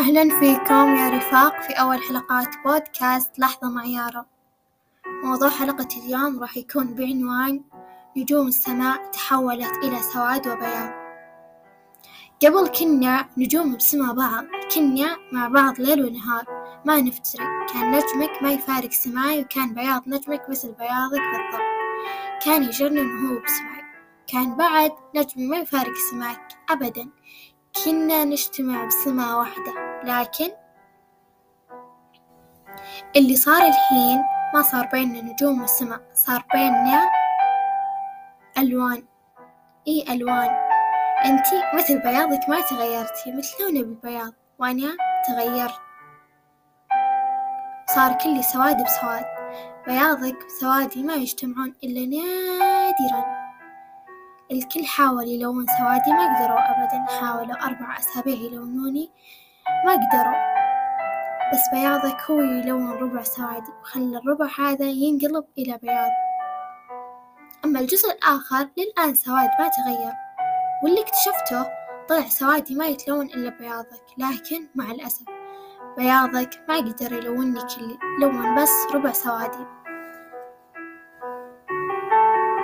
أهلا فيكم يا رفاق في أول حلقات بودكاست لحظة مع يارا موضوع حلقة اليوم راح يكون بعنوان نجوم السماء تحولت إلى سواد وبياض قبل كنا نجوم بسما بعض كنا مع بعض ليل ونهار. ما نفترق كان نجمك ما يفارق سماي وكان بياض نجمك مثل بياضك بالضبط. كان يجنن هو بسماي كان بعد نجمي ما يفارق سماك أبدا. كنا نجتمع بسما واحدة. لكن اللي صار الحين ما صار بيننا نجوم وسما صار بيننا ألوان. إي ألوان. أنتي مثل بياضك ما تغيرتي مثل لوني بالبياض وأنا تغيرت صار كلي سواد بسواد. بياضك وسوادي ما يجتمعون إلا نادرا. الكل حاول يلون سوادي ما قدروا أبدا. حاولوا أربع أسابيع يلونوني. ما قدروا. بس بياضك هو يلون ربع سوادي وخلى الربع هذا ينقلب إلى بياض. أما الجزء الآخر للآن سواد ما تغير. واللي اكتشفته طلع سوادي ما يتلون إلا بياضك لكن مع الأسف بياضك ما قدر يلوني كلي لون بس ربع سوادي.